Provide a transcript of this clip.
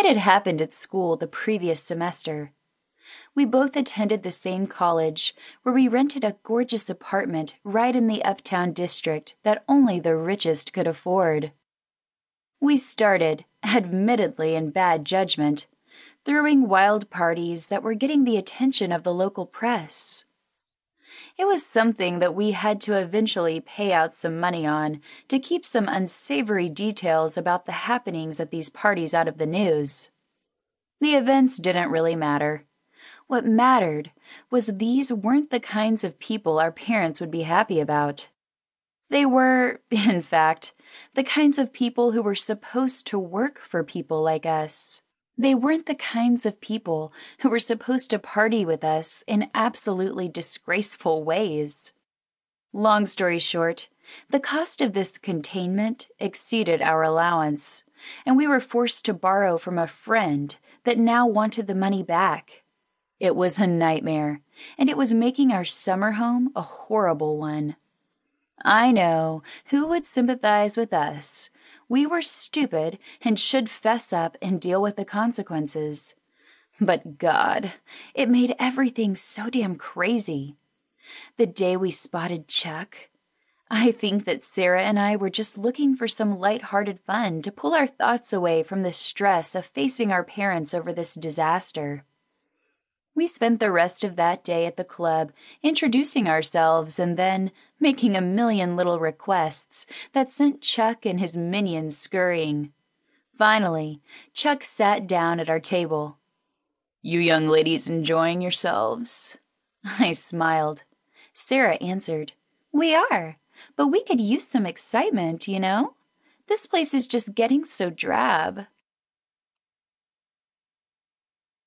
It had happened at school the previous semester. We both attended the same college, where we rented a gorgeous apartment right in the uptown district that only the richest could afford. We started, admittedly in bad judgment, throwing wild parties that were getting the attention of the local press. It was something that we had to eventually pay out some money on to keep some unsavory details about the happenings at these parties out of the news. The events didn't really matter. What mattered was these weren't the kinds of people our parents would be happy about. They were, in fact, the kinds of people who were supposed to work for people like us. They weren't the kinds of people who were supposed to party with us in absolutely disgraceful ways. Long story short, the cost of this containment exceeded our allowance, and we were forced to borrow from a friend that now wanted the money back. It was a nightmare, and it was making our summer home a horrible one. I know who would sympathize with us we were stupid and should fess up and deal with the consequences. But God, it made everything so damn crazy. The day we spotted Chuck, I think that Sarah and I were just looking for some light-hearted fun to pull our thoughts away from the stress of facing our parents over this disaster. We spent the rest of that day at the club introducing ourselves and then making a million little requests that sent Chuck and his minions scurrying. Finally, Chuck sat down at our table. You young ladies enjoying yourselves? I smiled. Sarah answered, We are, but we could use some excitement, you know? This place is just getting so drab.